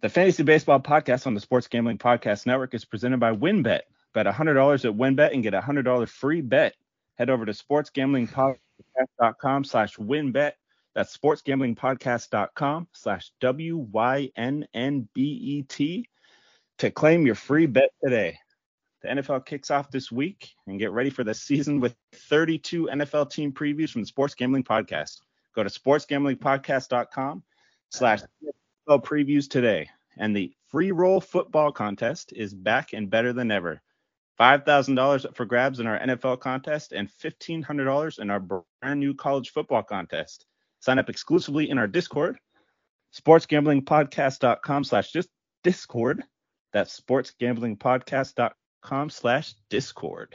The Fantasy Baseball Podcast on the Sports Gambling Podcast Network is presented by WynnBET. Bet $100 at WynnBET and get a $100 free bet. Head over to sportsgamblingpodcast.com slash wynnbet. That's sportsgamblingpodcast.com slash W-Y-N-N-B-E-T to claim your free bet today. The NFL kicks off this week and get ready for the season with 32 NFL team previews from the Sports Gambling Podcast. Go to sportsgamblingpodcast.com slash NFL previews today. And the free roll football contest is back and better than ever. $5,000 up for grabs in our NFL contest and $1,500 in our brand new college football contest. Sign up exclusively in our Discord, sportsgamblingpodcast.com slash discord. That's sportsgamblingpodcast.com slash discord.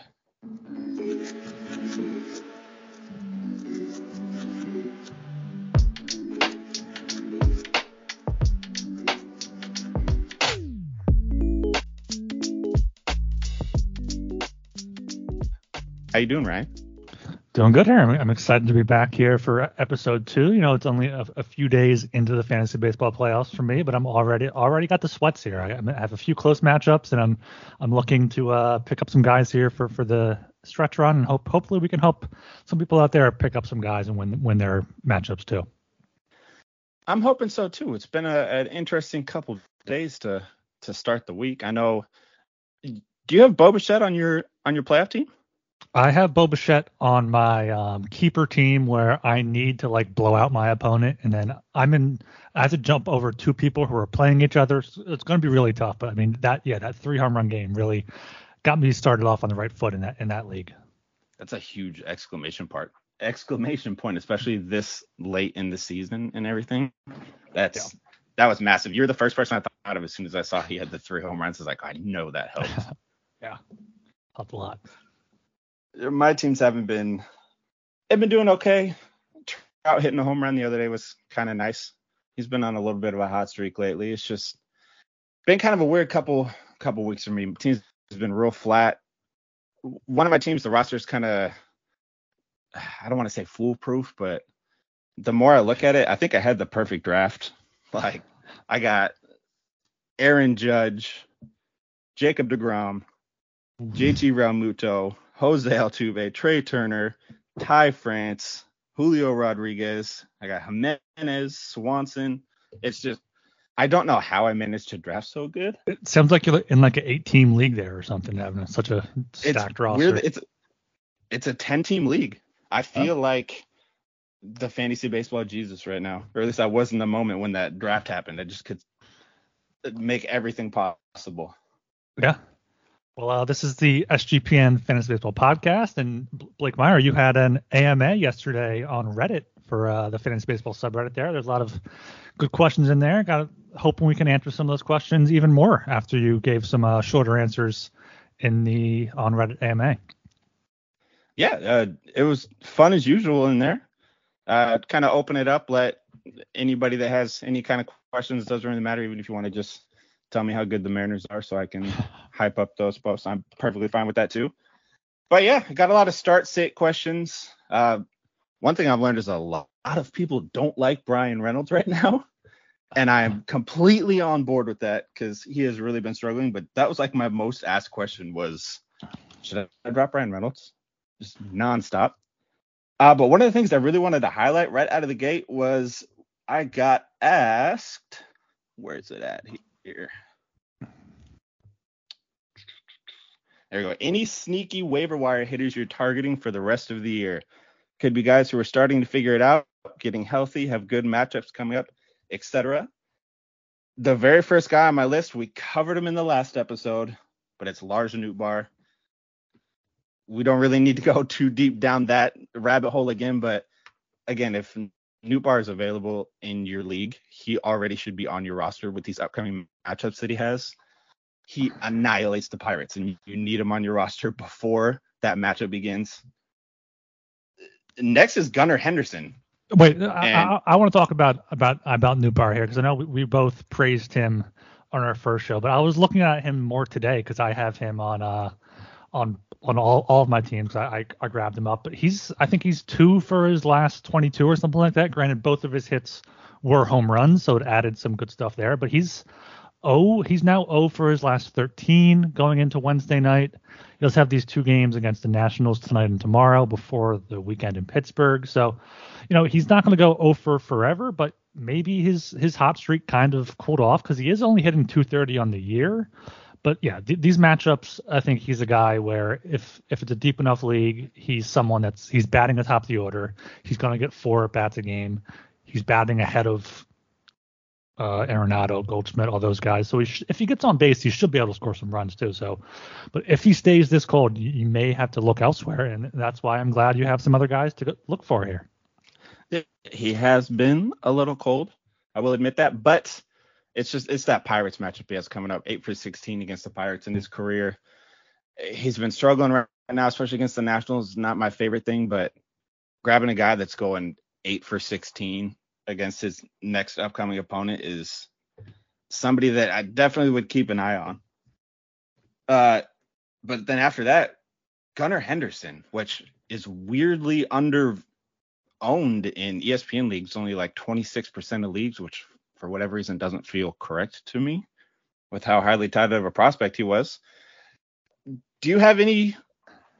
How you doing, Ryan? Doing good here. I'm, I'm, excited to be back here for episode two. You know, it's only a, a, few days into the fantasy baseball playoffs for me, but I'm already already got the sweats here. I, I have a few close matchups, and I'm I'm looking to uh, pick up some guys here for, for the stretch run, and hope hopefully we can help some people out there pick up some guys and win win their matchups too. I'm hoping so too. It's been a, an interesting couple days to to start the week. I know. Do you have Bo Bichette on your on your playoff team? I have Bo Bichette on my um, keeper team where I need to like blow out my opponent, and then I'm in. I have to jump over two people who are playing each other. it's going to be really tough. But I mean that yeah, that three home run game really got me started off on the right foot in that in that league. That's a huge exclamation part exclamation point, especially this late in the season and everything. That's yeah. that was massive. You're the first person I thought of as soon as I saw he had the three home runs. I was like, I know that helps. yeah, helped a lot my teams haven't been they've been doing okay. Trout hitting a home run the other day was kind of nice. He's been on a little bit of a hot streak lately. It's just been kind of a weird couple couple weeks for me. Teams has been real flat. One of my teams, the roster's kind of I don't want to say foolproof, but the more I look at it, I think I had the perfect draft. Like I got Aaron Judge, Jacob DeGrom, mm-hmm. JT Realmuto, Jose Altuve, Trea Turner, Ty France, Julio Rodriguez. I got Jimenez, Swanson. It's just I don't know how I managed to draft so good. It sounds like you're in like an eight team league there or something, having such a stacked it's roster. Weird. It's it's a ten team league. I feel like the fantasy baseball Jesus right now, or at least I was in the moment when that draft happened. I just could make everything possible. Yeah, well, uh, this is the SGPN Fantasy Baseball podcast, and Blake Meyer, you had an AMA yesterday on Reddit for uh, the Fantasy Baseball subreddit. There, there's a lot of good questions in there. Got hoping we can answer some of those questions even more after you gave some uh, shorter answers in the on Reddit AMA. Yeah, uh, it was fun as usual in there. Uh, kind of open it up, let anybody that has any kind of questions doesn't really matter, even if you want to just tell me how good the Mariners are so I can hype up those posts. I'm perfectly fine with that too. But yeah, got a lot of start sit questions. Uh, one thing I've learned is a lot of people don't like Bryan Reynolds right now. And I'm completely on board with that because he has really been struggling. But that was like my most asked question was, should I drop Bryan Reynolds? Just nonstop. Uh, but one of the things I really wanted to highlight right out of the gate was I got asked, where is it at here? There we go. Any sneaky waiver wire hitters you're targeting for the rest of the year? Could be guys who are starting to figure it out, getting healthy, have good matchups coming up, etc. The very first guy on my list, we covered him in the last episode, but it's Lars Nootbaar. We don't really need to go too deep down that rabbit hole again, but again, if Nootbaar is available in your league, he already should be on your roster with these upcoming matchups that he has he annihilates the Pirates, and you need him on your roster before that matchup begins. Next is Gunnar Henderson. Wait, and, I, I, I, want to talk about about about Nootbaar here because I know we, we, both praised him on our first show, but I was looking at him more today because I have him on uh on on all, all of my teams. I, I, I grabbed him up, but he's I think he's two for his last 22 or something like that. Granted, both of his hits were home runs, so it added some good stuff there. But he's oh, he's now 0 for his last 13 going into Wednesday night. He does have these two games against the Nationals tonight and tomorrow before the weekend in Pittsburgh. So, you know, he's not going to go 0 for forever, but maybe his his hot streak kind of cooled off because he is only hitting 230 on the year. But yeah, th- these matchups, I think he's a guy where if if it's a deep enough league, he's someone that's he's batting atop the order. He's going to get four at bats a game. He's batting ahead of uh, Arenado, Goldschmidt, all those guys. So he sh- if he gets on base, he should be able to score some runs too. So, but if he stays this cold, you, you may have to look elsewhere, and that's why I'm glad you have some other guys to look for here. He has been a little cold, I will admit that, but it's just it's that Pirates matchup he has coming up, eight for 16 against the Pirates in his career. He's been struggling right now, especially against the Nationals. Not my favorite thing, but grabbing a guy that's going eight for 16 against his next upcoming opponent is somebody that I definitely would keep an eye on. Uh, but then after that, Gunnar Henderson, which is weirdly under owned in ESPN leagues, only like 26% of leagues, which for whatever reason doesn't feel correct to me with how highly touted of a prospect he was. Do you have any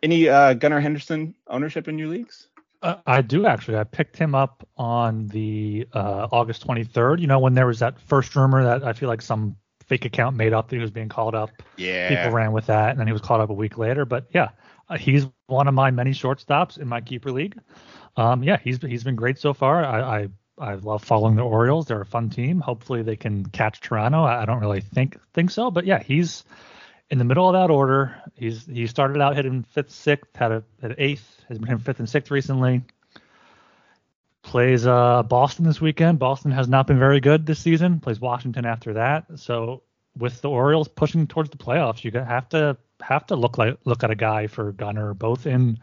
any uh, Gunnar Henderson ownership in your leagues? Uh, I do actually. I picked him up on the uh, August 23rd. You know, when there was that first rumor that I feel like some fake account made up that he was being called up. Yeah. People ran with that, and then he was called up a week later. But yeah, uh, he's one of my many shortstops in my keeper league. Um, yeah, he's he's been great so far. I, I I love following the Orioles. They're a fun team. Hopefully they can catch Toronto. I don't really think think so, but yeah, he's in the middle of that order. He's he started out hitting fifth, sixth, had a had eighth, has been hitting fifth and sixth recently. Plays uh Boston this weekend. Boston has not been very good this season. Plays Washington after that. So with the Orioles pushing towards the playoffs, you have to have to look like look at a guy for Gunnar both in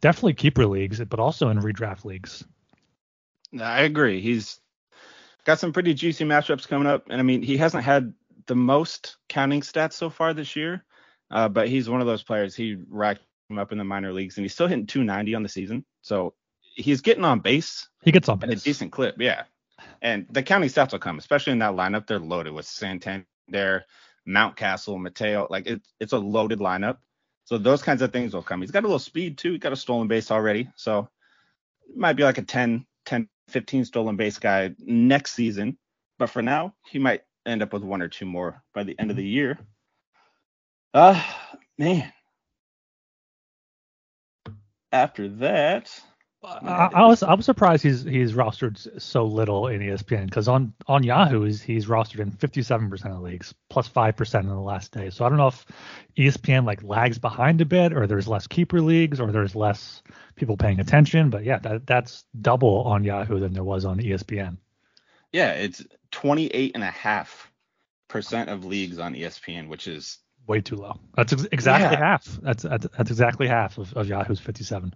definitely keeper leagues, but also in redraft leagues. I agree. He's got some pretty juicy matchups coming up, and I mean he hasn't had the most counting stats so far this year, uh, but he's one of those players. He racked him up in the minor leagues, and he's still hitting 290 on the season. So he's getting on base. He gets on base. a decent clip, yeah. And the counting stats will come, especially in that lineup. They're loaded with Santander, Mountcastle, Mateo. Like it's it's a loaded lineup. So those kinds of things will come. He's got a little speed too. He got a stolen base already. So it might be like a 10, 10, 15 stolen base guy next season. But for now, he might end up with one or two more by the end of the year. Uh man. After that, I, uh, I, was I was surprised he's he's rostered so little in ESPN because on on Yahoo he's, he's rostered in 57% of leagues plus five percent in the last day. So I don't know if ESPN like lags behind a bit or there's less keeper leagues or there's less people paying attention. But yeah, that that's double on Yahoo than there was on ESPN. Yeah, it's 28 and a half percent of leagues on ESPN, which is way too low. That's ex- exactly yeah. half. That's, that's that's exactly half of, of Yahoo's 57.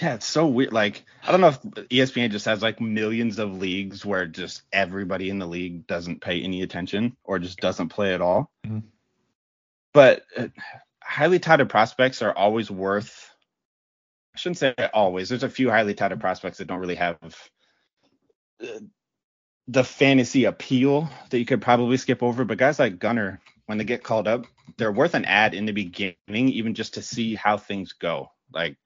Yeah, it's so weird. Like, I don't know if ESPN just has like millions of leagues where just everybody in the league doesn't pay any attention or just doesn't play at all. Mm-hmm. But uh, highly touted prospects are always worth. I shouldn't say always. There's a few highly touted prospects that don't really have uh, the fantasy appeal that you could probably skip over. But guys like Gunnar, when they get called up, they're worth an ad in the beginning, even just to see how things go. Like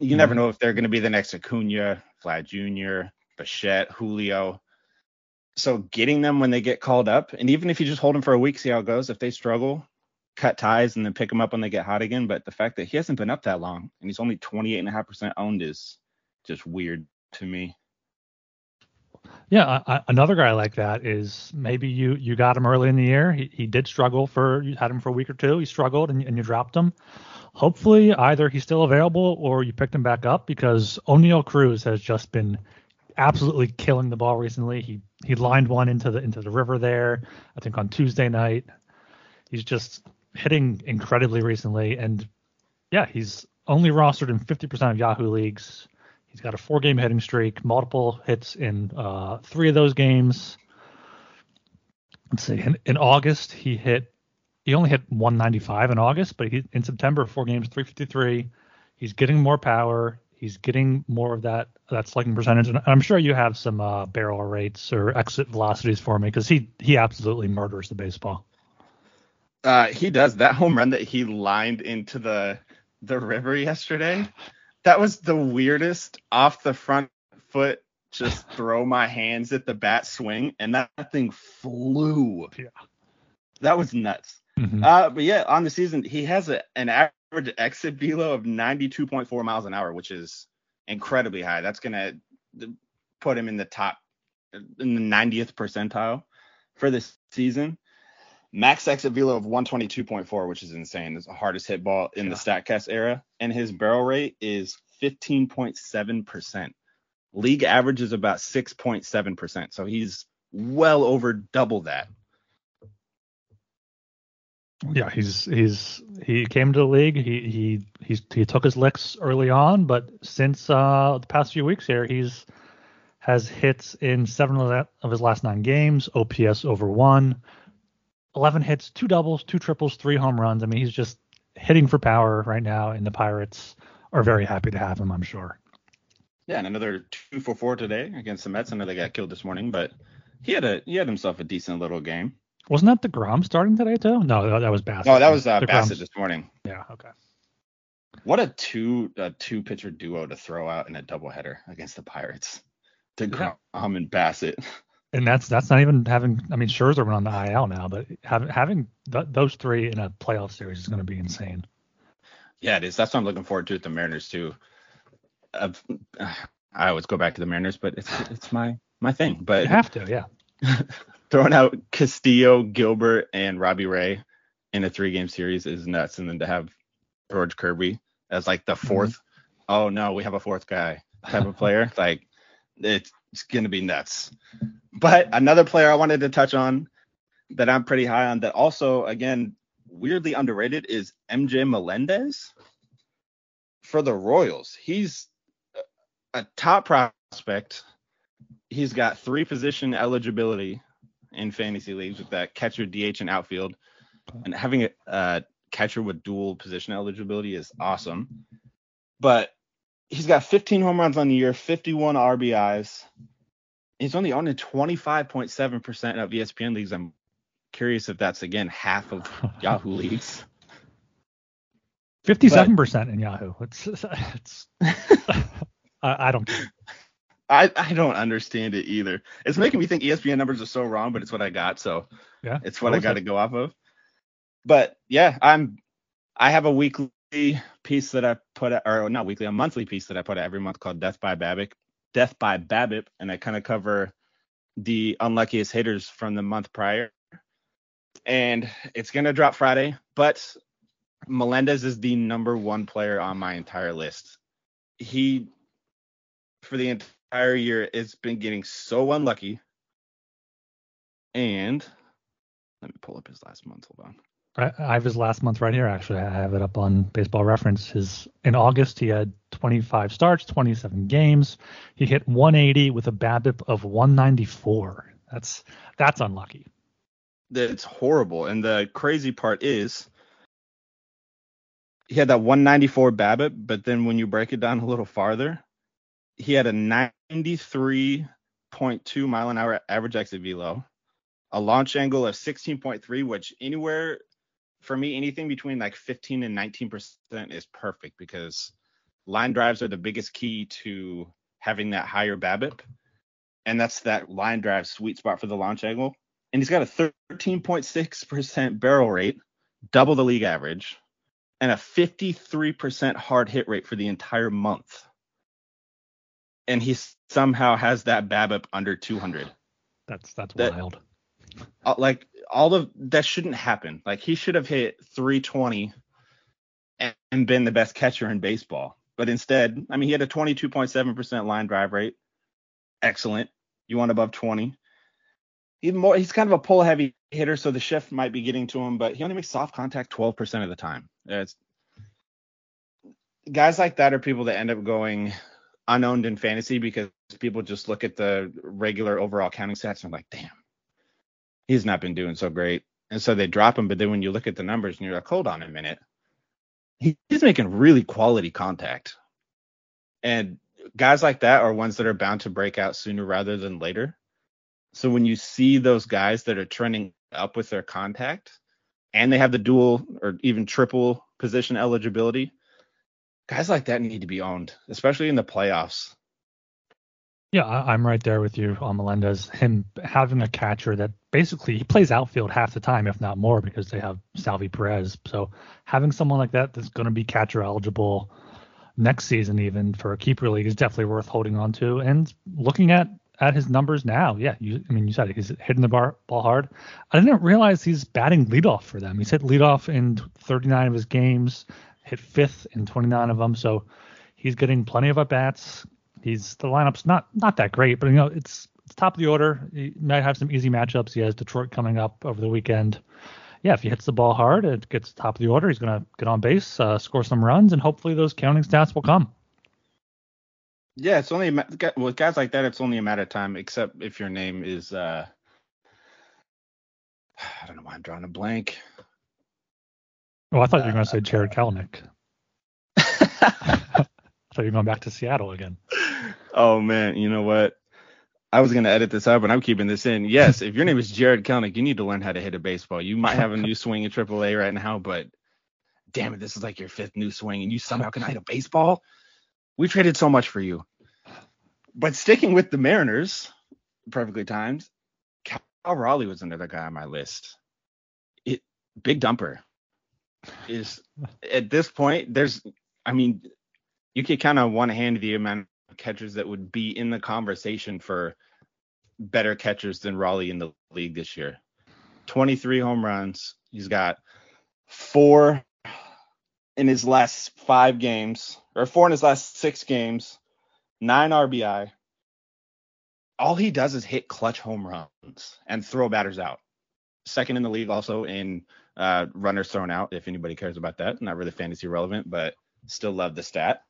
you never mm-hmm. know if they're going to be the next Acuna, Vlad Jr., Bichette, Julio. So getting them when they get called up, and even if you just hold them for a week, see how it goes. If they struggle, cut ties and then pick them up when they get hot again. But the fact that he hasn't been up that long and he's only 28.5% owned is just weird to me. Yeah, I, another guy like that is maybe you you got him early in the year. He he did struggle for you had him for a week or two. He struggled and, and you dropped him hopefully either he's still available or you picked him back up because Oneil Cruz has just been absolutely killing the ball recently. He he lined one into the into the river there, I think on Tuesday night. He's just hitting incredibly recently and yeah, he's only rostered in 50% of Yahoo leagues. He's got a four game hitting streak, multiple hits in uh, three of those games. Let's see. In, in August, he hit he only hit 195 in August, but he in September four games 353. He's getting more power. He's getting more of that that slugging percentage, and I'm sure you have some uh, barrel rates or exit velocities for me because he he absolutely murders the baseball. Uh, he does that home run that he lined into the the river yesterday. That was the weirdest off the front foot, just throw my hands at the bat swing, and that thing flew. Yeah. That was nuts. Mhm. Uh, but yeah, on the season, he has a, an average exit velo of 92.4 miles an hour, which is incredibly high. That's gonna put him in the top, in the 90th percentile for this season. Max exit velo of 122.4, which is insane. It's the hardest hit ball in the Statcast era, and his barrel rate is 15.7%. League average is about 6.7%, so he's well over double that. Yeah, he's he's he came to the league. He he he's he took his licks early on, but since uh the past few weeks here, he's has hits in seven of, his last nine games. OPS over one, 11 hits, two doubles, two triples, three home runs. I mean, he's just hitting for power right now, and the Pirates are very happy to have him. I'm sure. Yeah, and another two for four today against the Mets. I know they got killed this morning, but he had a he had himself a decent little game. Wasn't that Degrom starting today too? No, that, was Bassitt. Oh, that was uh, Bassitt this morning. Yeah, okay. What a two a two pitcher duo to throw out in a doubleheader against the Pirates. DeGrom and Bassitt. And that's that's not even having. I mean, Scherzer went on the IL now, but having having th- those three in a playoff series is going to be insane. Yeah, it is. That's what I'm looking forward to with the Mariners too. Uh, I always go back to the Mariners, but it's it's my my thing. But You have to, yeah. throwing out Castillo, Gilbert, and Robbie Ray in a three game series is nuts. And then to have George Kirby as like the mm-hmm. 4th oh no, we have a fourth guy type of player, like it's, it's gonna be nuts. But another player I wanted to touch on that I'm pretty high on that also again weirdly underrated is MJ Melendez for the Royals. He's a top prospect. He's got three position eligibility in fantasy leagues with that catcher, DH, and outfield. And having a uh, catcher with dual position eligibility is awesome. But he's got 15 home runs on the year, 51 RBIs. He's only owned in 25.7% of ESPN leagues. I'm curious if that's again half of Yahoo leagues. Fifty-seven percent in Yahoo. It's it's. I, I don't care. I, I don't understand it either. It's making me think ESPN numbers are so wrong, but it's what I got, so Yeah, it's what I got to go off of. But yeah, I'm I have a weekly piece that I put out, or not weekly, a monthly piece that I put out every month called Death by BABIP, Death by BABIP, and I kind of cover the unluckiest hitters from the month prior. And it's gonna drop Friday, but Melendez is the number one player on my entire list. He for the entire year it's been getting so unlucky. And let me pull up his last month. Hold on. I, I have his last month right here. Actually, I have it up on Baseball Reference. His in August he had 25 starts, 27 games. He hit 180 with a BABIP of 194. That's that's unlucky. It's horrible. And the crazy part is he had that 194 BABIP, but then when you break it down a little farther, he had a 93.2 mile an hour average exit velo, a launch angle of 16.3, which anywhere for me, anything between like 15 and 19% is perfect because line drives are the biggest key to having that higher BABIP. And that's that line drive sweet spot for the launch angle. And he's got a 13.6% barrel rate, double the league average, and a 53% hard hit rate for the entire month. And he somehow has that BABIP under 200. That's that's That- wild. Uh, like all of that shouldn't happen. Like he should have hit 320 and, and been the best catcher in baseball. But instead, I mean, he had a 22.7% line drive rate. Excellent. You want above 20. Even more, he's kind of a pull heavy hitter, so the shift might be getting to him, but he only makes soft contact 12% of the time. It's, guys like that are people that end up going unowned in fantasy because people just look at the regular overall counting stats and are like, damn, he's not been doing so great. And so they drop him. But then when you look at the numbers and you're like, hold on a minute, he's making really quality contact. And guys like that are ones that are bound to break out sooner rather than later. So when you see those guys that are trending up with their contact and they have the dual or even triple position eligibility, guys like that need to be owned, especially in the playoffs. Yeah, I, am right there with you on Melendez. Him having a catcher that basically he plays outfield half the time, if not more, because they have Salvy Perez. So having someone like that that's going to be catcher eligible next season, even for a keeper league, is definitely worth holding on to. And looking at at his numbers now, yeah, you, I mean, you said it, he's hitting the bar, ball hard. I didn't realize he's batting leadoff for them. He's hit leadoff in 39 of his games, hit fifth in 29 of them. So he's getting plenty of at bats he's the lineup's not not that great, but you know it's it's top of the order. He might have some easy matchups. He has Detroit coming up over the weekend. Yeah, if he hits the ball hard, it gets top of the order. He's gonna get on base, uh, score some runs, and hopefully those counting stats will come. Yeah, it's only with guys like that, it's only a matter of time. Except if your name is, uh, I don't know why I'm drawing a blank. Oh, I thought you were gonna uh, say Jarred uh, uh. Kelenic. I thought you were going back to Seattle again. Oh man, you know what? I was gonna edit this out, but I'm keeping this in. Yes, if your name is Jarred Kelenic, you need to learn how to hit a baseball. You might have a new swing in AAA right now, but damn it, this is like your fifth new swing, and you somehow can hit a baseball. We traded so much for you. But sticking with the Mariners, perfectly timed. Cal Raleigh was another guy on my list. It big dumper is at this point. There's, I mean, you could kind of one hand the amount of catchers that would be in the conversation for better catchers than Raleigh in the league this year. 23 home runs. He's got four in his last five games, or four in his last six games, nine RBI. All he does is hit clutch home runs and throw batters out. Second in the league also in uh, runners thrown out, if anybody cares about that. Not really fantasy relevant, but still love the stat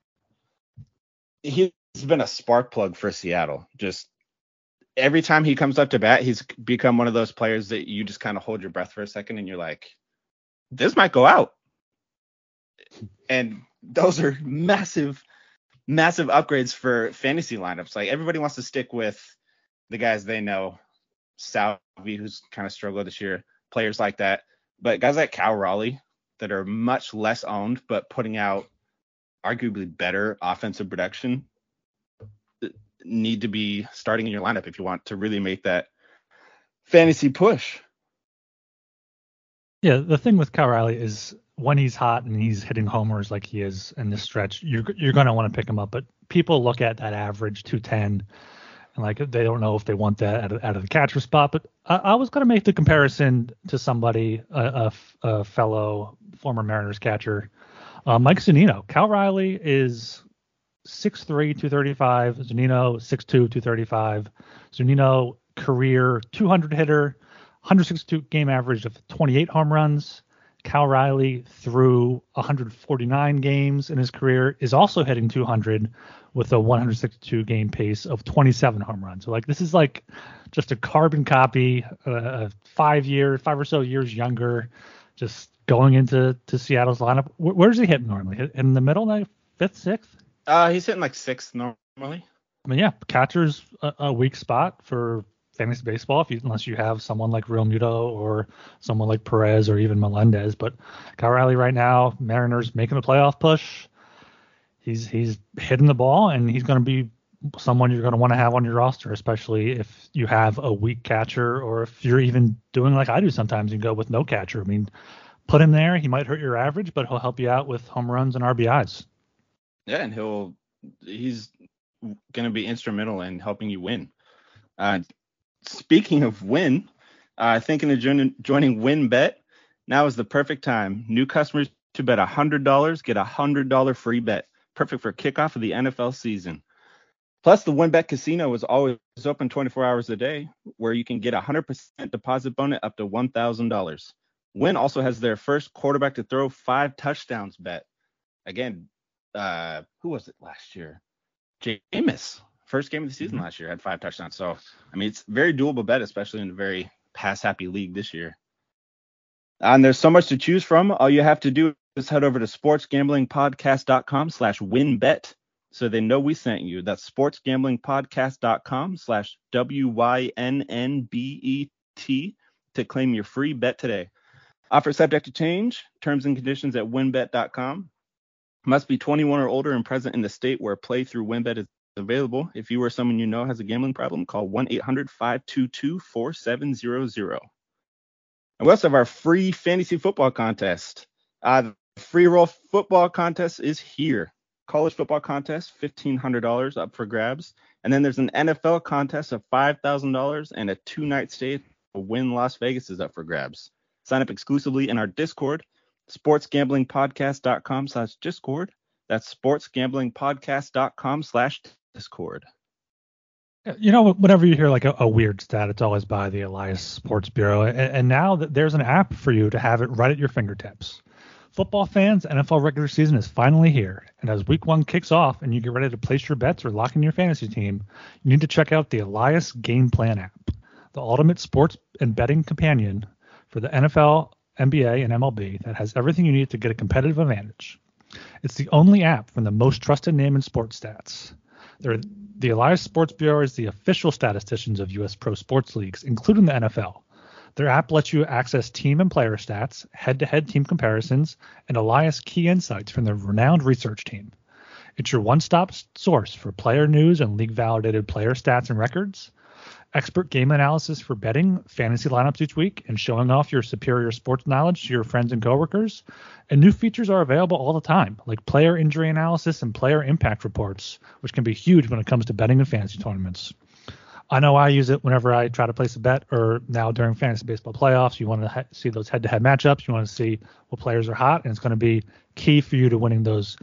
he's been a spark plug for Seattle. Just every time he comes up to bat, he's become one of those players that you just kind of hold your breath for a second and you're like, this might go out. And those are massive, massive upgrades for fantasy lineups. Like everybody wants to stick with the guys they know. Salvy, who's kind of struggled this year, players like that. But guys like Cal Raleigh that are much less owned, but putting out arguably better offensive production need to be starting in your lineup if you want to really make that fantasy push. Yeah, the thing with Cal Raleigh is when he's hot and he's hitting homers like he is in this stretch, you're you're going to want to pick him up. But people look at that average 210 and like they don't know if they want that out of, out of the catcher spot. But I, I was going to make the comparison to somebody, a, fellow former Mariners catcher uh, Mike Zunino. Cal Raleigh is 6'3", 235. Zunino, 6'2", 235. Zunino, career 200 hitter, 162 game average of 28 home runs. Cal Raleigh, through 149 games in his career, is also hitting 200 with a 162 game pace of 27 home runs. So like this is like just a carbon copy, uh, five year, five or so years younger, just going into to Seattle's lineup. Where, does he hit normally? In the middle, like fifth, sixth? Uh, he's hitting like sixth normally. I mean, yeah, catcher's a, a weak spot for fantasy baseball if you, unless you have someone like Real Realmuto or someone like Perez or even Melendez. But Cal Raleigh right now, Mariners making a playoff push. He's he's hitting the ball and he's going to be someone you're going to want to have on your roster, especially if you have a weak catcher or if you're even doing like I do sometimes and go with no catcher. I mean, put him there. He might hurt your average, but he'll help you out with home runs and RBIs. Yeah, and he'll he's going to be instrumental in helping you win. Uh, speaking of win, uh, thinking of joining, joining WynnBET, now is the perfect time. New customers to bet $100 get a $100 free bet. Perfect for kickoff of the NFL season. Plus, the WynnBET Casino is always open 24 hours a day, where you can get a 100% deposit bonus up to $1,000. Win also has their first quarterback to throw five touchdowns bet. Again, uh, who was it last year? Jameis. First game of the season mm-hmm. last year had five touchdowns. So I mean, it's very doable bet, especially in a very pass happy league this year. And there's so much to choose from. All you have to do is head over to sportsgamblingpodcast.com slash wynnbet so they know we sent you. That's sportsgamblingpodcast.com slash W-Y-N-N-B-E-T to claim your free bet today. Offer subject to change. Terms and conditions at wynnbet.com. Must be 21 or older and present in the state where play through WynnBet is available. If you or someone you know has a gambling problem, call 1-800-522-4700. And we also have our free fantasy football contest. Uh, free roll football contest is here. College football contest, $1,500 up for grabs. And then there's an NFL contest of $5,000 and a two night stay to Wynn Las Vegas is up for grabs. Sign up exclusively in our Discord, sportsgamblingpodcast.com slash Discord. That's sportsgamblingpodcast.com slash Discord. You know, whenever you hear like a, a, weird stat, it's always by the Elias Sports Bureau. And, and now that there's an app for you to have it right at your fingertips. Football fans, NFL regular season is finally here. And as week one kicks off and you get ready to place your bets or lock in your fantasy team, you need to check out the Elias Game Plan app, the ultimate sports and betting companion for the NFL, NBA, and MLB that has everything you need to get a competitive advantage. It's the only app from the most trusted name in sports stats. They're, the Elias Sports Bureau is the official statisticians of U.S. pro sports leagues, including the NFL. Their app lets you access team and player stats, head to head team comparisons, and Elias key insights from their renowned research team. It's your one stop source for player news and league validated player stats and records expert game analysis for betting fantasy lineups each week and showing off your superior sports knowledge to your friends and coworkers. And new features are available all the time, like player injury analysis and player impact reports, which can be huge when it comes to betting and fantasy tournaments. I know I use it whenever I try to place a bet, or now during fantasy baseball playoffs. You want to ha- see those head-to-head matchups. You want to see what players are hot, and it's going to be key for you to winning those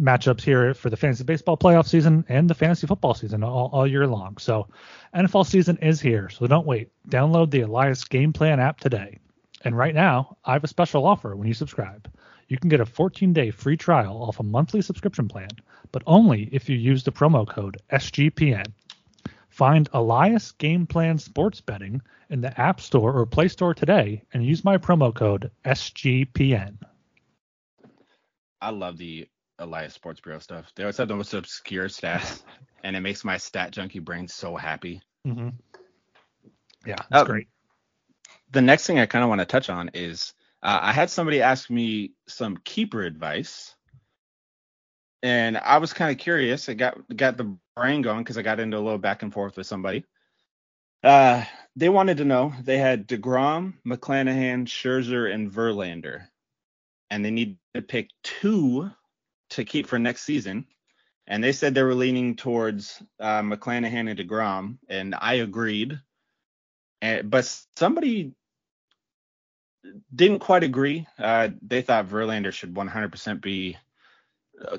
matchups here for the fantasy baseball playoff season and the fantasy football season all, all year long. So NFL season is here, so don't wait. Download the Elias Game Plan app today. And right now, I have a special offer when you subscribe. You can get a 14-day free trial off a monthly subscription plan, but only if you use the promo code SGPN. Find Elias Game Plan Sports Betting in the App Store or Play Store today and use my promo code SGPN. I love the Elias Sports Bureau stuff. They always have the most obscure stats, and it makes my stat junkie brain so happy. Mm-hmm. Yeah, that's uh, great. The next thing I kind of want to touch on is uh, I had somebody ask me some keeper advice, and I was kind of curious. I got got the brain going because I got into a little back and forth with somebody. Uh, they wanted to know they had Degrom, McClanahan, Scherzer, and Verlander, and they need to pick two to keep for next season. And they said they were leaning towards uh, McClanahan and DeGrom, and I agreed. And, but somebody didn't quite agree. Uh, they thought Verlander should 100% be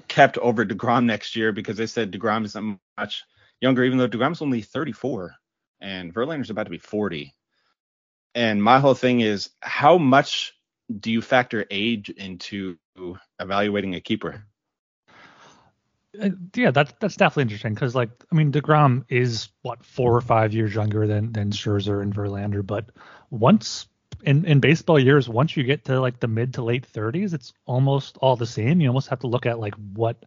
kept over DeGrom next year because they said DeGrom isn't much younger, even though DeGrom's only 34 and Verlander's about to be 40. And my whole thing is, how much do you factor age into evaluating a keeper? Uh, yeah, that's that's definitely interesting because, like, I mean, Degrom is what four or five years younger than than Scherzer and Verlander, but once in in baseball years, once you get to like the mid to late 30s, it's almost all the same. You almost have to look at like what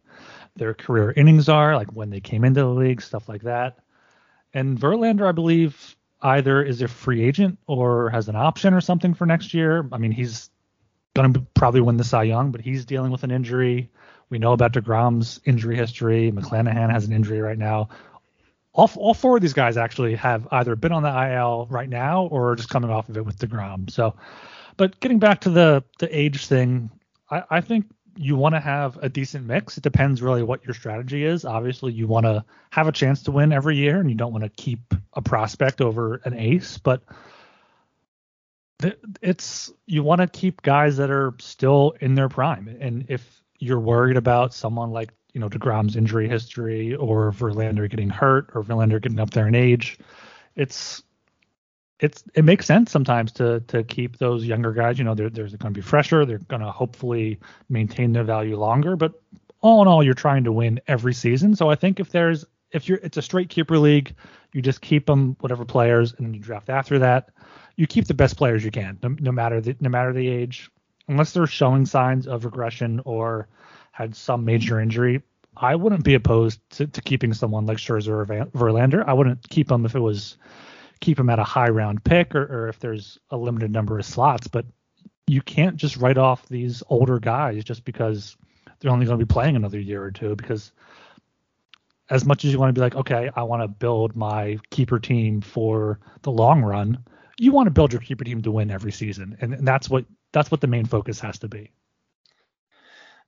their career innings are, like when they came into the league, stuff like that. And Verlander, I believe, either is a free agent or has an option or something for next year. I mean, he's going to probably win the Cy Young, but he's dealing with an injury. We know about DeGrom's injury history. McClanahan has an injury right now. All, all four of these guys actually have either been on the IL right now or just coming off of it with DeGrom. So, but getting back to the the age thing, I, I think you want to have a decent mix. It depends really what your strategy is. Obviously, you want to have a chance to win every year, and you don't want to keep a prospect over an ace. But it's you want to keep guys that are still in their prime. And if you're worried about someone like you know Degrom's injury history or Verlander getting hurt or Verlander getting up there in age, it's it's it makes sense sometimes to to keep those younger guys. You know, they're they're going to be fresher. They're going to hopefully maintain their value longer. But all in all, you're trying to win every season. So I think if there's if you're it's a straight keeper league, you just keep them whatever players, and then you draft after that. You keep the best players you can, no, no matter the no matter the age unless they're showing signs of regression or had some major injury, I wouldn't be opposed to, to keeping someone like Scherzer or Verlander. I wouldn't keep them if it was keep them at a high round pick or, or if there's a limited number of slots. But you can't just write off these older guys just because they're only going to be playing another year or two. Because as much as you want to be like, okay, I want to build my keeper team for the long run, you want to build your keeper team to win every season, and, and that's what that's what the main focus has to be.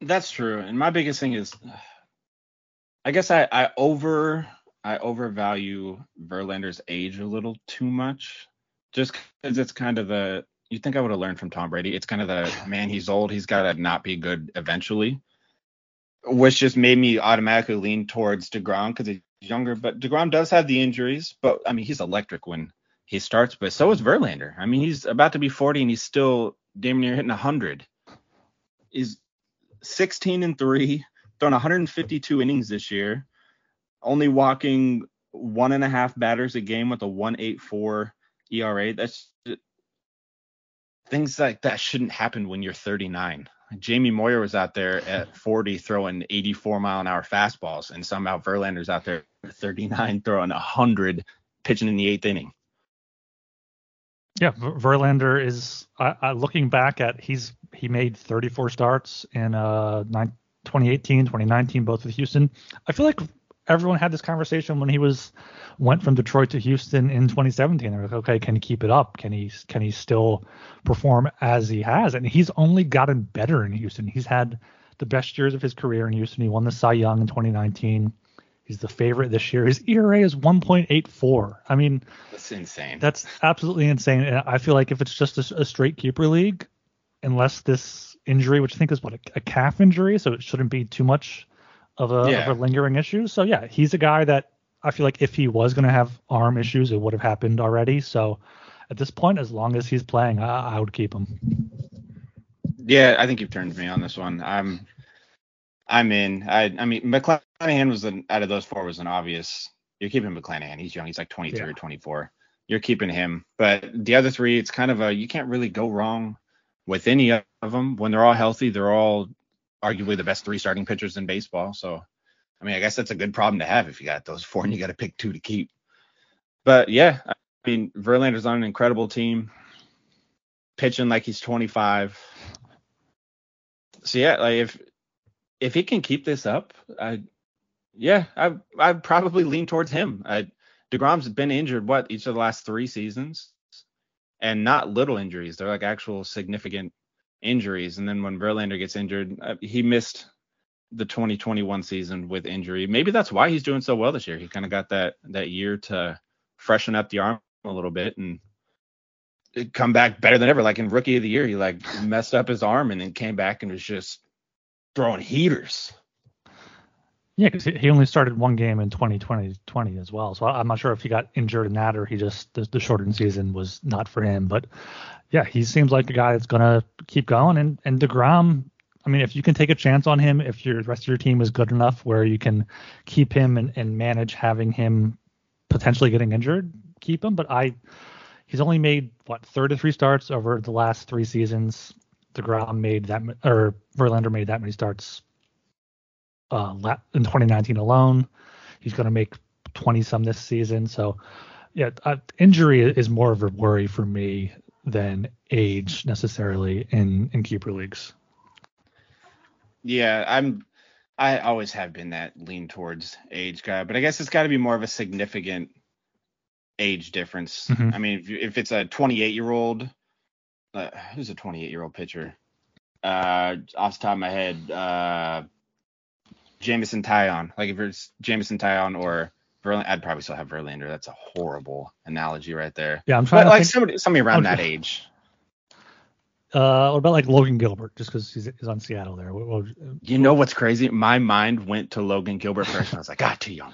That's true, and my biggest thing is, I guess I, I over I overvalue Verlander's age a little too much, just because it's kind of the you think I would have learned from Tom Brady. It's kind of the man, he's old, he's got to not be good eventually, which just made me automatically lean towards Degrom because he's younger. But Degrom does have the injuries, but I mean he's electric when he starts. But so is Verlander. I mean he's about to be 40 and he's still damn near hitting 100. He's 16 and three, thrown 152 innings this year only walking one and a half batters a game with a 184 ERA. That's things like that shouldn't happen when you're 39. Jamie Moyer was out there at 40 throwing 84 mile an hour fastballs, and somehow Verlander's out there at 39 throwing 100 pitching in the eighth inning. Yeah, Verlander is uh, looking back at he's he made 34 starts in uh 2018, 2019, both with Houston. I feel like everyone had this conversation when he was went from Detroit to Houston in 2017. They're like, okay, can he keep it up? Can he can he still perform as he has? And he's only gotten better in Houston. He's had the best years of his career in Houston. He won the Cy Young in 2019. He's the favorite this year. His ERA is 1.84. I mean, that's insane. That's absolutely insane. And I feel like if it's just a, a straight keeper league, unless this injury, which I think is what a, a calf injury, so it shouldn't be too much of a, yeah. of a lingering issue. So yeah, he's a guy that I feel like if he was going to have arm issues, it would have happened already. So at this point, as long as he's playing, I, I would keep him. Yeah, I think you've turned me on this one. I'm I'm in. I I mean McClanahan was an out of those four was an obvious. You're keeping McClanahan. He's young. He's like 23 yeah. or 24. You're keeping him. But the other three, it's kind of a you can't really go wrong with any of them when they're all healthy. They're all arguably the best three starting pitchers in baseball. So, I mean, I guess that's a good problem to have if you got those four and you got to pick two to keep. But yeah, I mean, Verlander's on an incredible team, pitching like he's 25. So yeah, like if if he can keep this up, I yeah, I I'd probably lean towards him. I, Degrom's been injured what each of the last three seasons, and not little injuries. They're like actual significant injuries. And then when Verlander gets injured, uh, he missed the 2021 season with injury. Maybe that's why he's doing so well this year. He kind of got that that year to freshen up the arm a little bit and come back better than ever. Like in rookie of the year, he like messed up his arm and then came back and was just throwing heaters. Yeah, because he only started one game in 2020 20 as well. So I'm not sure if he got injured in that or he just the, the shortened season was not for him. But yeah, he seems like a guy that's gonna keep going. And and Degrom, I mean, if you can take a chance on him, if your rest of your team is good enough where you can keep him and, and manage having him potentially getting injured, keep him. But I, he's only made what 33 starts over the last three seasons. Degrom made that, or Verlander made that many starts uh, in 2019 alone. He's going to make 20 some this season. So, yeah, uh, injury is more of a worry for me than age necessarily in in keeper leagues. Yeah, I'm. I always have been that lean towards age guy, but I guess it's got to be more of a significant age difference. Mm-hmm. I mean, if, if it's a 28 year old, uh, who's a 28 year old pitcher? Uh, off the top of my head, uh, Jameson Taillon. Like if it's Jameson Taillon or Verlander, I'd probably still have Verlander. That's a horrible analogy right there. Yeah, I'm trying. But like think, somebody, somebody around that age. Uh, what about like Logan Gilbert, just because he's, he's on Seattle there? What, what, you know what's crazy? My mind went to Logan Gilbert first, and I was like, ah, too young.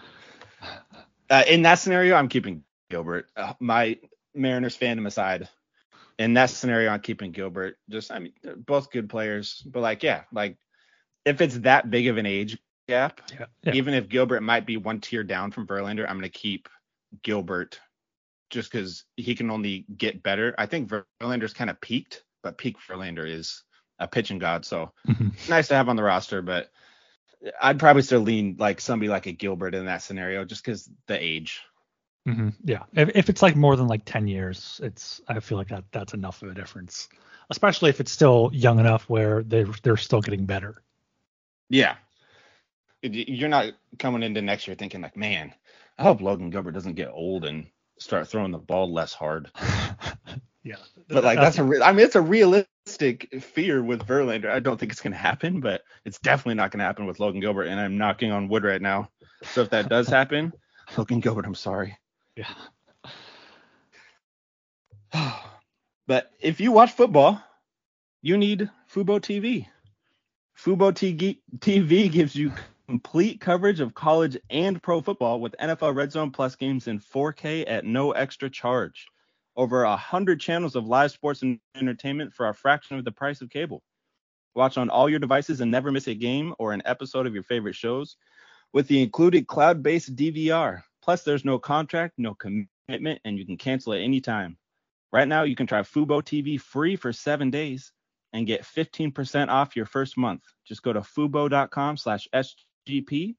Uh, in that scenario, I'm keeping Gilbert. Uh, my Mariners fandom aside, in that scenario, I'm keeping Gilbert. Just, I mean, both good players, but like, yeah, like if it's that big of an age gap. Yeah, yeah. Even if Gilbert might be one tier down from Verlander, I'm going to keep Gilbert just because he can only get better. I think Verlander's kind of peaked, but peak Verlander is a pitching god. So mm-hmm. nice to have on the roster. But I'd probably still lean like somebody like a Gilbert in that scenario, just because the age. Mm-hmm. Yeah, if, if it's like more than like ten years, it's I feel like that that's enough of a difference, especially if it's still young enough where they they're still getting better. Yeah, you're not coming into next year thinking like, man, I hope Logan Gilbert doesn't get old and start throwing the ball less hard. yeah, but like that's a re- I mean it's a realistic fear with Verlander. I don't think it's gonna happen, but it's definitely not gonna happen with Logan Gilbert. And I'm knocking on wood right now. So if that does happen, Logan Gilbert, I'm sorry. Yeah. but if you watch football, you need Fubo TV. Fubo TV gives you complete coverage of college and pro football with NFL Red Zone Plus games in 4K at no extra charge. Over a hundred channels of live sports and entertainment for a fraction of the price of cable. Watch on all your devices and never miss a game or an episode of your favorite shows with the included cloud-based DVR. Plus, there's no contract, no commitment, and you can cancel at any time. Right now, you can try Fubo TV free for seven days and get 15% off your first month. Just go to fubo.com slash SGP.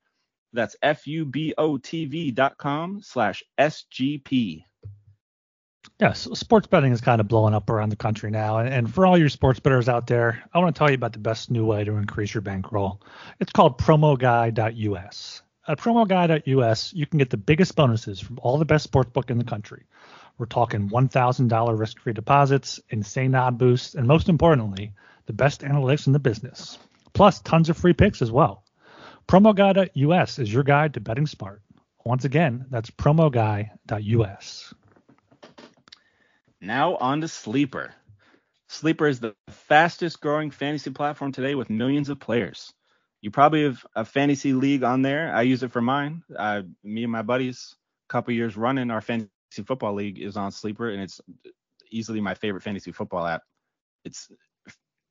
That's F-U-B-O-T-V dot com slash SGP. Yes, sports betting is kind of blowing up around the country now. And, for all your sports bettors out there, I want to tell you about the best new way to increase your bankroll. It's called promoguy.us. At promoguy.us, you can get the biggest bonuses from all the best sportsbook in the country. We're talking $1,000 risk-free deposits, insane odd boosts, and most importantly, the best analytics in the business. Plus, tons of free picks as well. PromoGuy.us is your guide to betting smart. Once again, that's PromoGuy.us. Now on to Sleeper. Sleeper is the fastest growing fantasy platform today with millions of players. You probably have a fantasy league on there. I use it for mine. Uh, me and my buddies, a couple years running our fantasy football league is on Sleeper, and it's easily my favorite fantasy football app. It's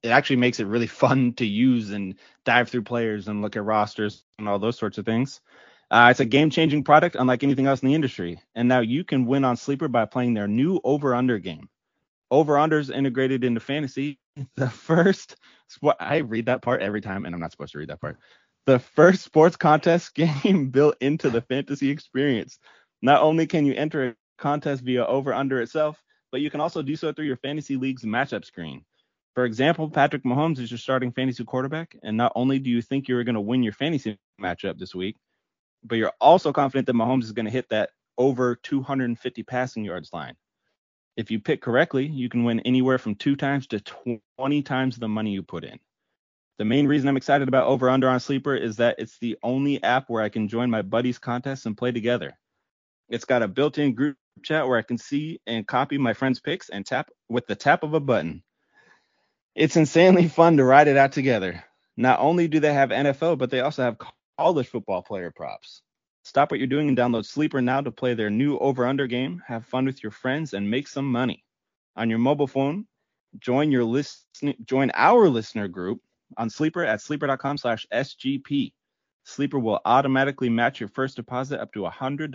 it actually makes it really fun to use and dive through players and look at rosters and all those sorts of things. Uh, it's a game-changing product, unlike anything else in the industry. And now you can win on Sleeper by playing their new over/under game. Over/unders integrated into fantasy. The first, I read that part every time, and I'm not supposed to read that part. The first sports contest game built into the fantasy experience. Not only can you enter a contest via over/under itself, but you can also do so through your fantasy league's matchup screen. For example, Patrick Mahomes is your starting fantasy quarterback, and not only do you think you're going to win your fantasy matchup this week, but you're also confident that Mahomes is going to hit that over 250 passing yards line. If you pick correctly, you can win anywhere from two times to 20 times the money you put in. The main reason I'm excited about Over Under on Sleeper is that it's the only app where I can join my buddies' contests and play together. It's got a built in group chat where I can see and copy my friends' picks and tap with the tap of a button. It's insanely fun to ride it out together. Not only do they have NFL, but they also have college football player props. Stop what you're doing and download Sleeper now to play their new over under game, have fun with your friends, and make some money. On your mobile phone, join your list join our listener group on Sleeper at sleeper.com slash SGP. Sleeper will automatically match your first deposit up to $100,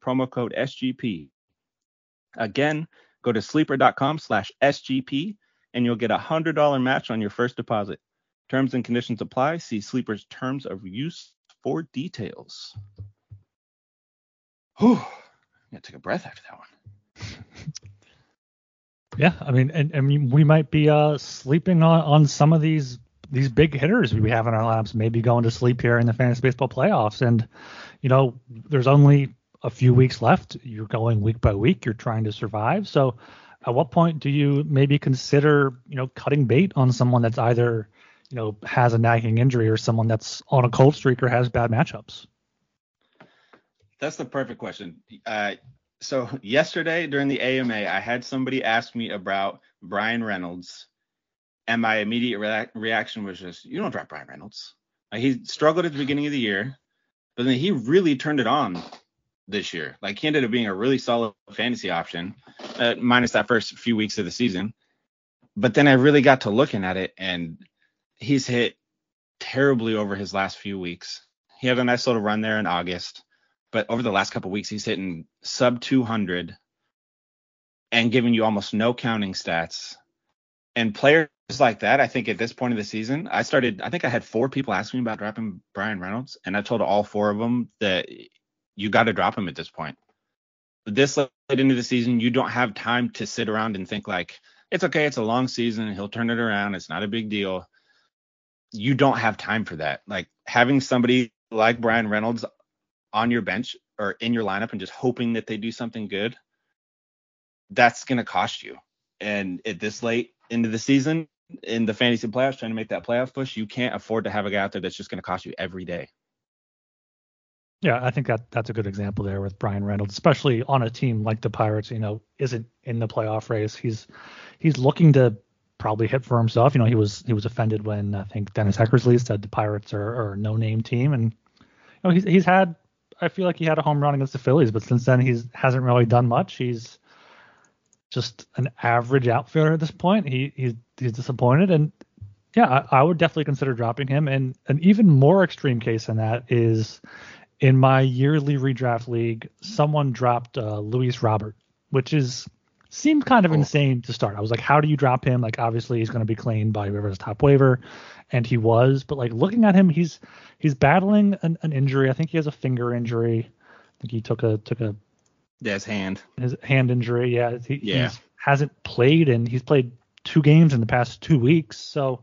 promo code SGP. Again, go to sleeper.com slash SGP and you'll get a $100 match on your first deposit. Terms and conditions apply. See Sleeper's terms of use for details. Whew. I'm gonna take a breath after that one. yeah, I mean, and I mean, we might be uh, sleeping on, on some of these these big hitters we have in our labs, maybe going to sleep here in the fantasy baseball playoffs. And you know, there's only a few weeks left. You're going week by week. You're trying to survive. So, at what point do you maybe consider, you know, cutting bait on someone that's either you know, has a nagging injury or someone that's on a cold streak or has bad matchups? That's the perfect question. Uh, so yesterday during the AMA, I had somebody ask me about Bryan Reynolds, and my immediate re- reaction was just, "You don't drop Bryan Reynolds." Like, he struggled at the beginning of the year, but then he really turned it on this year. Like he ended up being a really solid fantasy option, uh, minus that first few weeks of the season. But then I really got to looking at it, and he's hit terribly over his last few weeks. He had a nice little run there in August, but over the last couple weeks, he's hitting sub 200 and giving you almost no counting stats. And players like that, I think at this point of the season, I started. I think I had four people asking me about dropping Bryan Reynolds, and I told all four of them that you got to drop him at this point. This late into the season, you don't have time to sit around and think like it's okay, it's a long season, he'll turn it around, it's not a big deal. You don't have time for that. Like having somebody like Bryan Reynolds on your bench or in your lineup and just hoping that they do something good, that's going to cost you. And at this late into the season, in the fantasy playoffs, trying to make that playoff push, you can't afford to have a guy out there that's just going to cost you every day. Yeah, I think that that's a good example there with Bryan Reynolds, especially on a team like the Pirates. You know, isn't in the playoff race. He's he's looking to probably hit for himself. You know, he was he was offended when I think Dennis Eckersley said the Pirates are, are a no name team, and you know he's he's had I feel like he had a home run against the Phillies, but since then he's hasn't really done much. He's just an average outfielder at this point. He he's he's disappointed, and yeah, I, I would definitely consider dropping him. And an even more extreme case than that is in my yearly redraft league, someone dropped uh, Luis Robert, which is seemed kind of oh. insane to start. I was like, how do you drop him? Like, obviously he's going to be claimed by whoever's top waiver, and he was. But like looking at him, he's he's battling an, an injury. I think he has a finger injury. I think he took a took a yeah, his hand his hand injury. Yeah, he yeah. hasn't played, and he's played two games in the past two weeks. So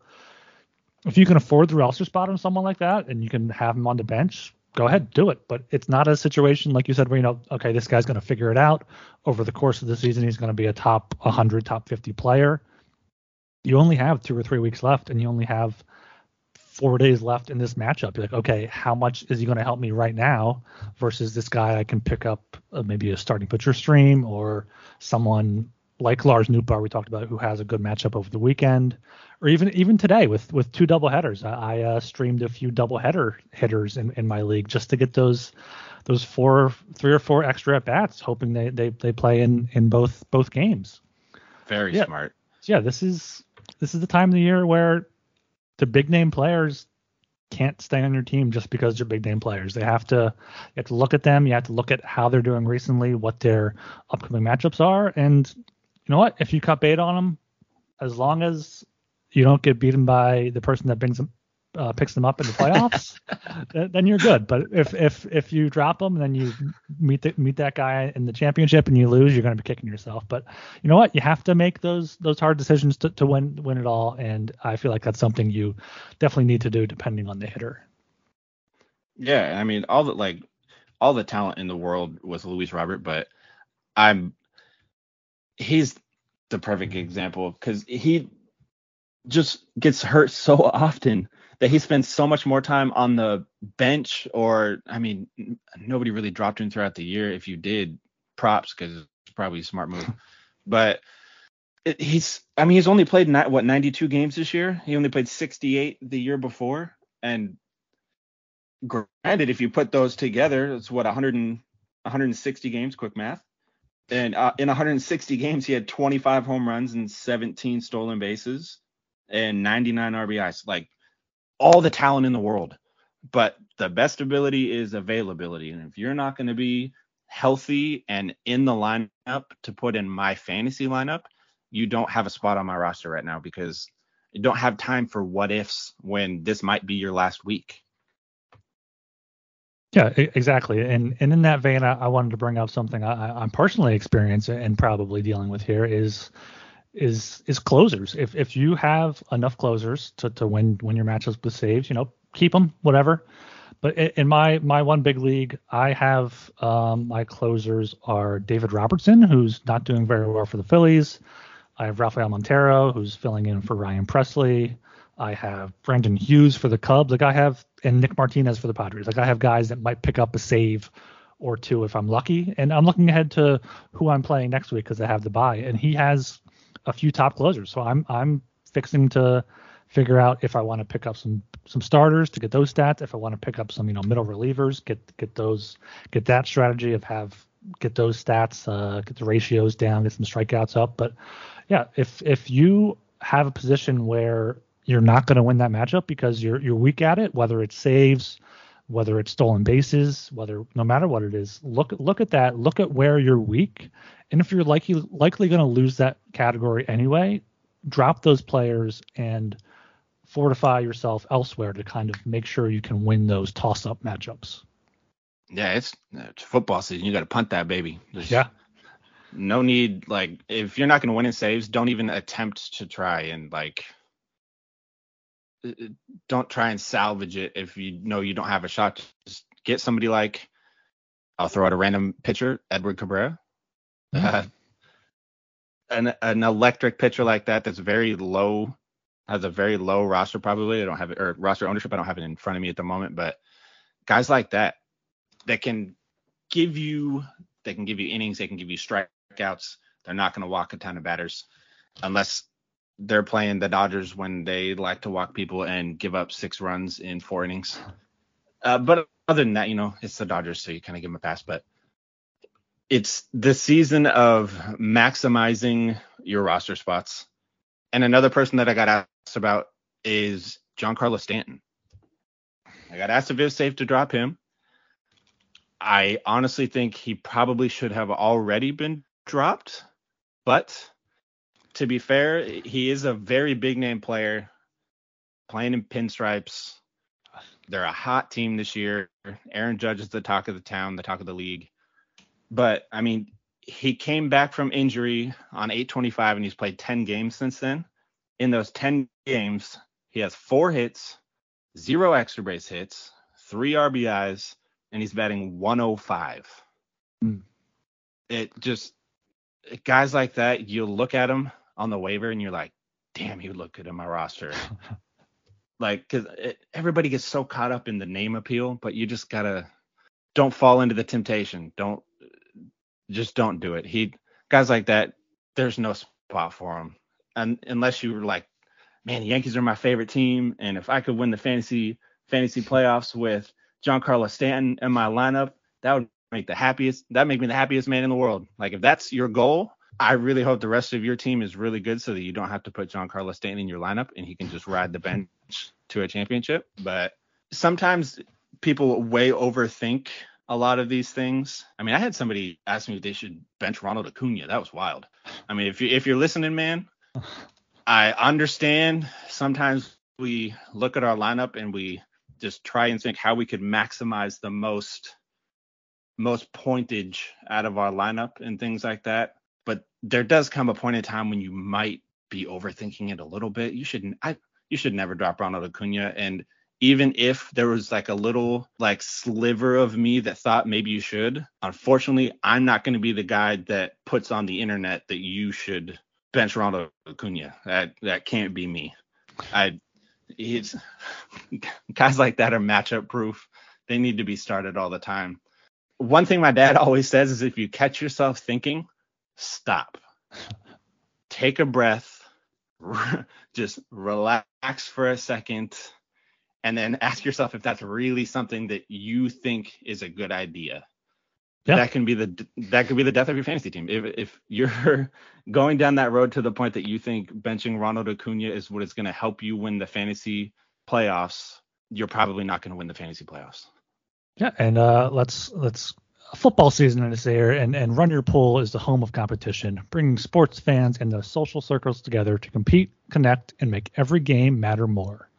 if you can afford the roster spot on someone like that, and you can have him on the bench, go ahead, do it. But it's not a situation like you said where you know, okay, this guy's going to figure it out over the course of the season. He's going to be a top 100, top 50 player. You only have two or three weeks left, and you only have four days left in this matchup. You're like, okay, how much is he going to help me right now versus this guy I can pick up uh, maybe a starting pitcher stream or someone like Lars Nootbaar we talked about who has a good matchup over the weekend or even even today with with two double headers. I, I uh, streamed a few double header hitters in, in my league just to get those those four three or four extra at bats, hoping they, they they play in in both both games. Very yeah. smart. Yeah, this is this is the time of the year where the big name players can't stay on your team just because they're big name players. They have to you have to look at them. You have to look at how they're doing recently, what their upcoming matchups are, and you know what? If you cut bait on them, as long as you don't get beaten by the person that brings them uh, picks them up in the playoffs, then you're good. But if if if you drop them and then you meet the, meet that guy in the championship and you lose, you're going to be kicking yourself. But you know what? You have to make those those hard decisions to, to win win it all, and I feel like that's something you definitely need to do depending on the hitter. Yeah, I mean all the like all the talent in the world with Luis Robert, but I'm he's the perfect example because he just gets hurt so often that he spends so much more time on the bench or I mean nobody really dropped him throughout the year. If you did props because it's probably a smart move. But it, he's I mean he's only played ni- what 92 games this year? He only played 68 the year before. And granted if you put those together it's what 100 and 160 games quick math and uh, in 160 games he had 25 home runs and 17 stolen bases and 99 RBIs like all the talent in the world, but the best ability is availability. And if you're not going to be healthy and in the lineup to put in my fantasy lineup, you don't have a spot on my roster right now because you don't have time for what ifs when this might be your last week. Yeah, exactly. And and in that vein, I, I wanted to bring up something I, I'm personally experiencing and probably dealing with here is is is closers. If if you have enough closers to, to win win your matchups with saves, you know, keep them, whatever. But in my my one big league, I have um, my closers are David Robertson, who's not doing very well for the Phillies. I have Rafael Montero, who's filling in for Ryan Pressly. I have Brandon Hughes for the Cubs. Like I have, and Nick Martinez for the Padres. Like I have guys that might pick up a save or two if I'm lucky. And I'm looking ahead to who I'm playing next week because I have the buy, and he has a few top closers. So I'm I'm fixing to figure out if I want to pick up some some starters to get those stats. If I want to pick up some you know middle relievers, get get those get that strategy of have get those stats, uh, get the ratios down, get some strikeouts up. But yeah, if if you have a position where you're not going to win that matchup because you're you're weak at it, whether it's saves, whether it's stolen bases, whether no matter what it is, look look at that. Look at where you're weak, and if you're likely likely going to lose that category anyway, drop those players and fortify yourself elsewhere to kind of make sure you can win those toss-up matchups. Yeah, it's, it's football season. You got to punt that baby. There's yeah. No need like if you're not going to win in saves, don't even attempt to try and like don't try and salvage it if you know you don't have a shot. Just get somebody like I'll throw out a random pitcher, Edward Cabrera. Mm-hmm. Uh, an an electric pitcher like that that's very low has a very low roster probably. I don't have it or roster ownership. I don't have it in front of me at the moment, but guys like that that can give you they can give you innings, they can give you strikeouts. They're not going to walk a ton of batters unless they're playing the Dodgers when they like to walk people and give up six runs in four innings. Uh, but other than that, you know, it's the Dodgers, so you kind of give them a pass. But it's the season of maximizing your roster spots. And another person that I got asked about is Giancarlo Stanton. I got asked if it was safe to drop him. I honestly think he probably should have already been dropped, but to be fair, he is a very big name player playing in pinstripes. They're a hot team this year. Aaron Judge is the talk of the town, the talk of the league. But I mean, he came back from injury on 825 and he's played 10 games since then. In those 10 games, he has four hits, zero extra base hits, three RBIs, and he's batting 105. Mm. It just guys like that, you look at him on the waiver and you're like, damn, he would look good in my roster. like, cause it, everybody gets so caught up in the name appeal, but you just gotta don't fall into the temptation. Don't just don't do it. He guys like that, there's no spot for him, and unless you were like, man, the Yankees are my favorite team, and if I could win the fantasy fantasy playoffs with Giancarlo Stanton in my lineup, that would make the happiest. That make me the happiest man in the world. Like if that's your goal, I really hope the rest of your team is really good so that you don't have to put Giancarlo Stanton in your lineup and he can just ride the bench to a championship. But sometimes people way overthink a lot of these things. I mean, I had somebody ask me if they should bench Ronald Acuna. That was wild. I mean, if you if you're listening, man, I understand sometimes we look at our lineup and we just try and think how we could maximize the most most pointage out of our lineup and things like that. But there does come a point in time when you might be overthinking it a little bit. You shouldn't I you should never drop Ronald Acuna and even if there was like a little like sliver of me that thought maybe you should, unfortunately, I'm not going to be the guy that puts on the internet that you should bench Ronald Acuna. That that can't be me. I it's guys like that are matchup proof. They need to be started all the time. One thing my dad always says is if you catch yourself thinking, stop. Take a breath. Just relax for a second and then ask yourself if that's really something that you think is a good idea. Yeah. That can be the that could be the death of your fantasy team. If if you're going down that road to the point that you think benching Ronald Acuna is what is going to help you win the fantasy playoffs, you're probably not going to win the fantasy playoffs. Yeah, and uh, let's let's football season is year, and and Run Your Pool is the home of competition, bringing sports fans and the social circles together to compete, connect, and make every game matter more.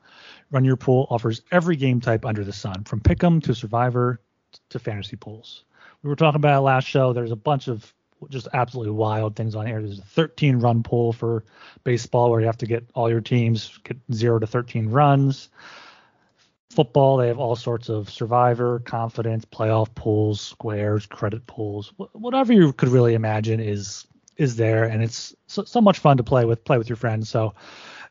Run Your Pool offers every game type under the sun, from Pick'em to Survivor to fantasy pools. We were talking about last show. There's a bunch of just absolutely wild things on here. There's a 13 run pool for baseball where you have to get all your teams get zero to 13 runs. Football, they have all sorts of survivor, confidence, playoff pools, squares, credit pools, whatever you could really imagine is is there, and it's so, so much fun to play with, play with your friends. So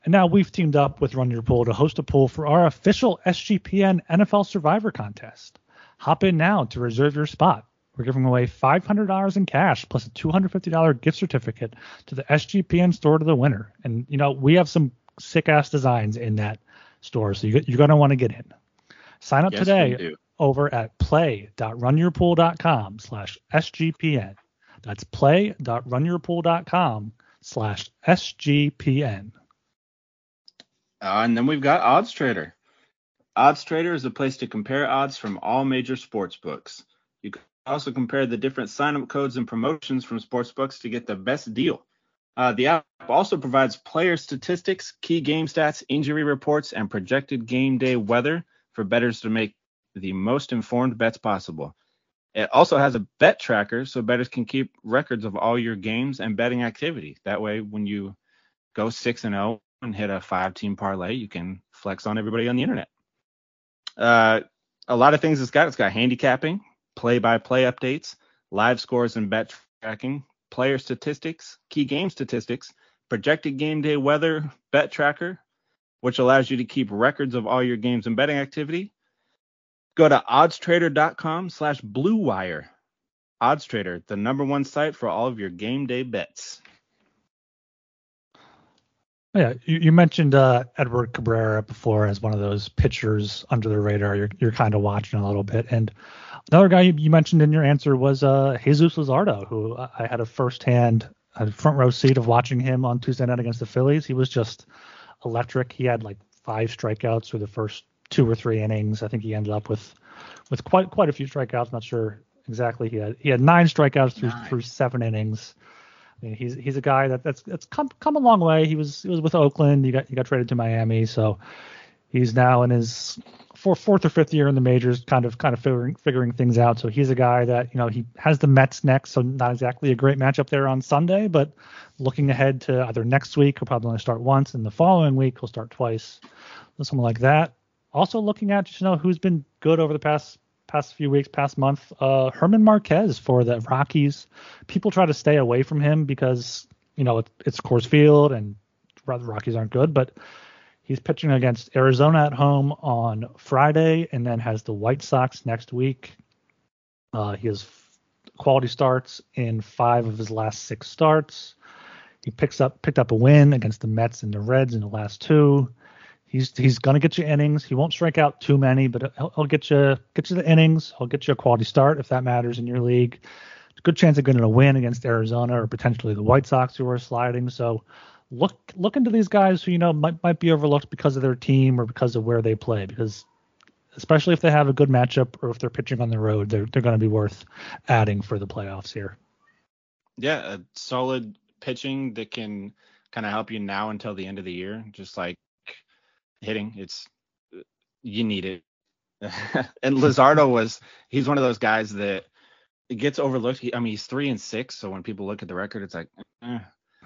and now we've teamed up with Run Your Pool to host a pool for our official SGPN NFL Survivor contest. Hop in now to reserve your spot. We're giving away $500 in cash plus a $250 gift certificate to the SGPN store to the winner. And, you know, we have some sick ass designs in that store, so you, you're going to want to get in. Sign up yes, today over at play.runyourpool.com slash SGPN. That's play.runyourpool.com slash SGPN. Uh, and then we've got Odds Trader. Odds Trader is a place to compare odds from all major sports books. You can also compare the different sign-up codes and promotions from sports books to get the best deal. Uh, the app also provides player statistics, key game stats, injury reports, and projected game day weather for bettors to make the most informed bets possible. It also has a bet tracker so bettors can keep records of all your games and betting activity. That way, when you go 6 and 0 and hit a five team parlay, you can flex on everybody on the internet. Uh, a lot of things it's got. It's got handicapping, play by play updates, live scores and bet tracking, player statistics, key game statistics, projected game day weather, bet tracker, which allows you to keep records of all your games and betting activity. Go to oddstrader.com slash bluewire. OddsTrader, the number one site for all of your game day bets. Yeah, you, you mentioned uh, Edward Cabrera before as one of those pitchers under the radar. You're you're kind of watching a little bit, and another guy you, you mentioned in your answer was uh, Jesus Luzardo, who I had a firsthand a front row seat of watching him on Tuesday night against the Phillies. He was just electric. He had like five strikeouts through the first two or three innings. I think he ended up with with quite quite a few strikeouts. Not sure exactly. He had he had nine strikeouts through nine. through seven innings. I mean, he's he's a guy that that's that's come come a long way. He was he was with Oakland. He got he got traded to Miami, so he's now in his fourth fourth or fifth year in the majors, kind of kind of figuring figuring things out. So he's a guy that you know he has the Mets next, so not exactly a great matchup there on Sunday, but looking ahead to either next week he'll probably only start once, and the following week he'll start twice, something like that. Also looking at just you know who's been good over the past past few weeks, past month, uh, German Marquez for the Rockies. People try to stay away from him because you know it, it's Coors Field and the Rockies aren't good, but he's pitching against Arizona at home on Friday and then has the White Sox next week. Uh, he has quality starts in five of his last six starts. He picks up picked up a win against the Mets and the Reds in the last two. He's he's gonna get you innings. He won't strike out too many, but he'll, he'll get you get you the innings. He'll get you a quality start if that matters in your league. Good chance of getting a win against Arizona or potentially the White Sox who are sliding. So look look into these guys who you know might might be overlooked because of their team or because of where they play. Because especially if they have a good matchup or if they're pitching on the road, they're they're going to be worth adding for the playoffs here. Yeah, a solid pitching that can kind of help you now until the end of the year, just like hitting. It's you need it. and Luzardo was he's one of those guys that gets overlooked. He, I mean, he's three and six, so when people look at the record, it's like, eh.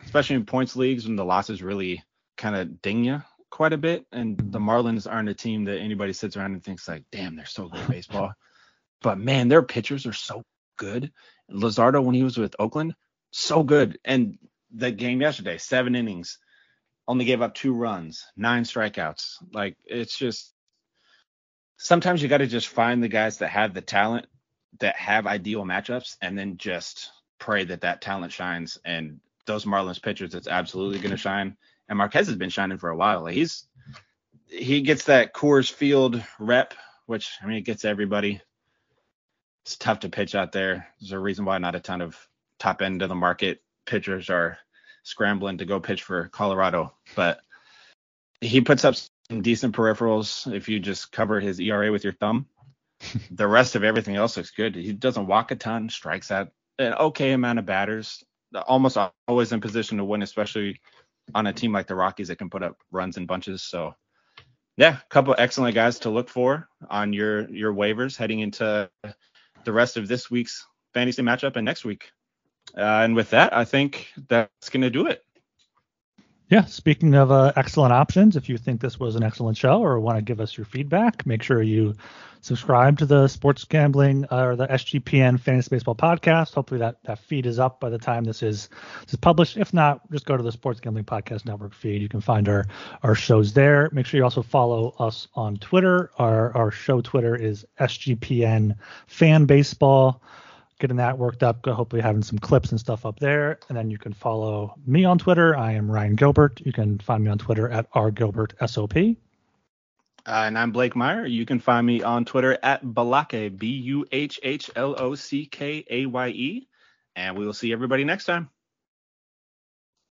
especially in points leagues when the losses really kind of ding you quite a bit. And the Marlins aren't a team that anybody sits around and thinks like, damn, they're so good at baseball. but man, their pitchers are so good. Luzardo when he was with Oakland, so good. And that game yesterday, seven innings, only gave up two runs, nine strikeouts. Like it's just sometimes you got to just find the guys that have the talent that have ideal matchups and then just pray that that talent shines and those Marlins pitchers it's absolutely going to shine. And Marquez has been shining for a while. Like he's he gets that Coors Field rep which I mean it gets everybody. It's tough to pitch out there. There's a reason why not a ton of top end of the market pitchers are scrambling to go pitch for Colorado. But he puts up some decent peripherals if you just cover his ERA with your thumb. the rest of everything else looks good. He doesn't walk a ton, strikes out an okay amount of batters, almost always in position to win, especially on a team like the Rockies that can put up runs in bunches. So yeah, a couple excellent guys to look for on your your waivers heading into the rest of this week's fantasy matchup and next week. Uh, and with that, I think that's going to do it. Yeah, speaking of uh, excellent options, if you think this was an excellent show or want to give us your feedback, make sure you subscribe to the Sports Gambling uh, or the SGPN Fantasy Baseball podcast. Hopefully that, that feed is up by the time this is this is published. If not, just go to the Sports Gambling Podcast Network feed. You can find our our shows there. Make sure you also follow us on Twitter. Our our show Twitter is SGPN Fan Baseball getting that worked up. Hopefully, having some clips and stuff up there. And then you can follow me on Twitter. I am Ryan Gilbert. You can find me on Twitter at rgilbertsop. Uh, and I'm Blake Meyer. You can find me on Twitter at Buhlockay, B U H H L O C K A Y E. And we will see everybody next time.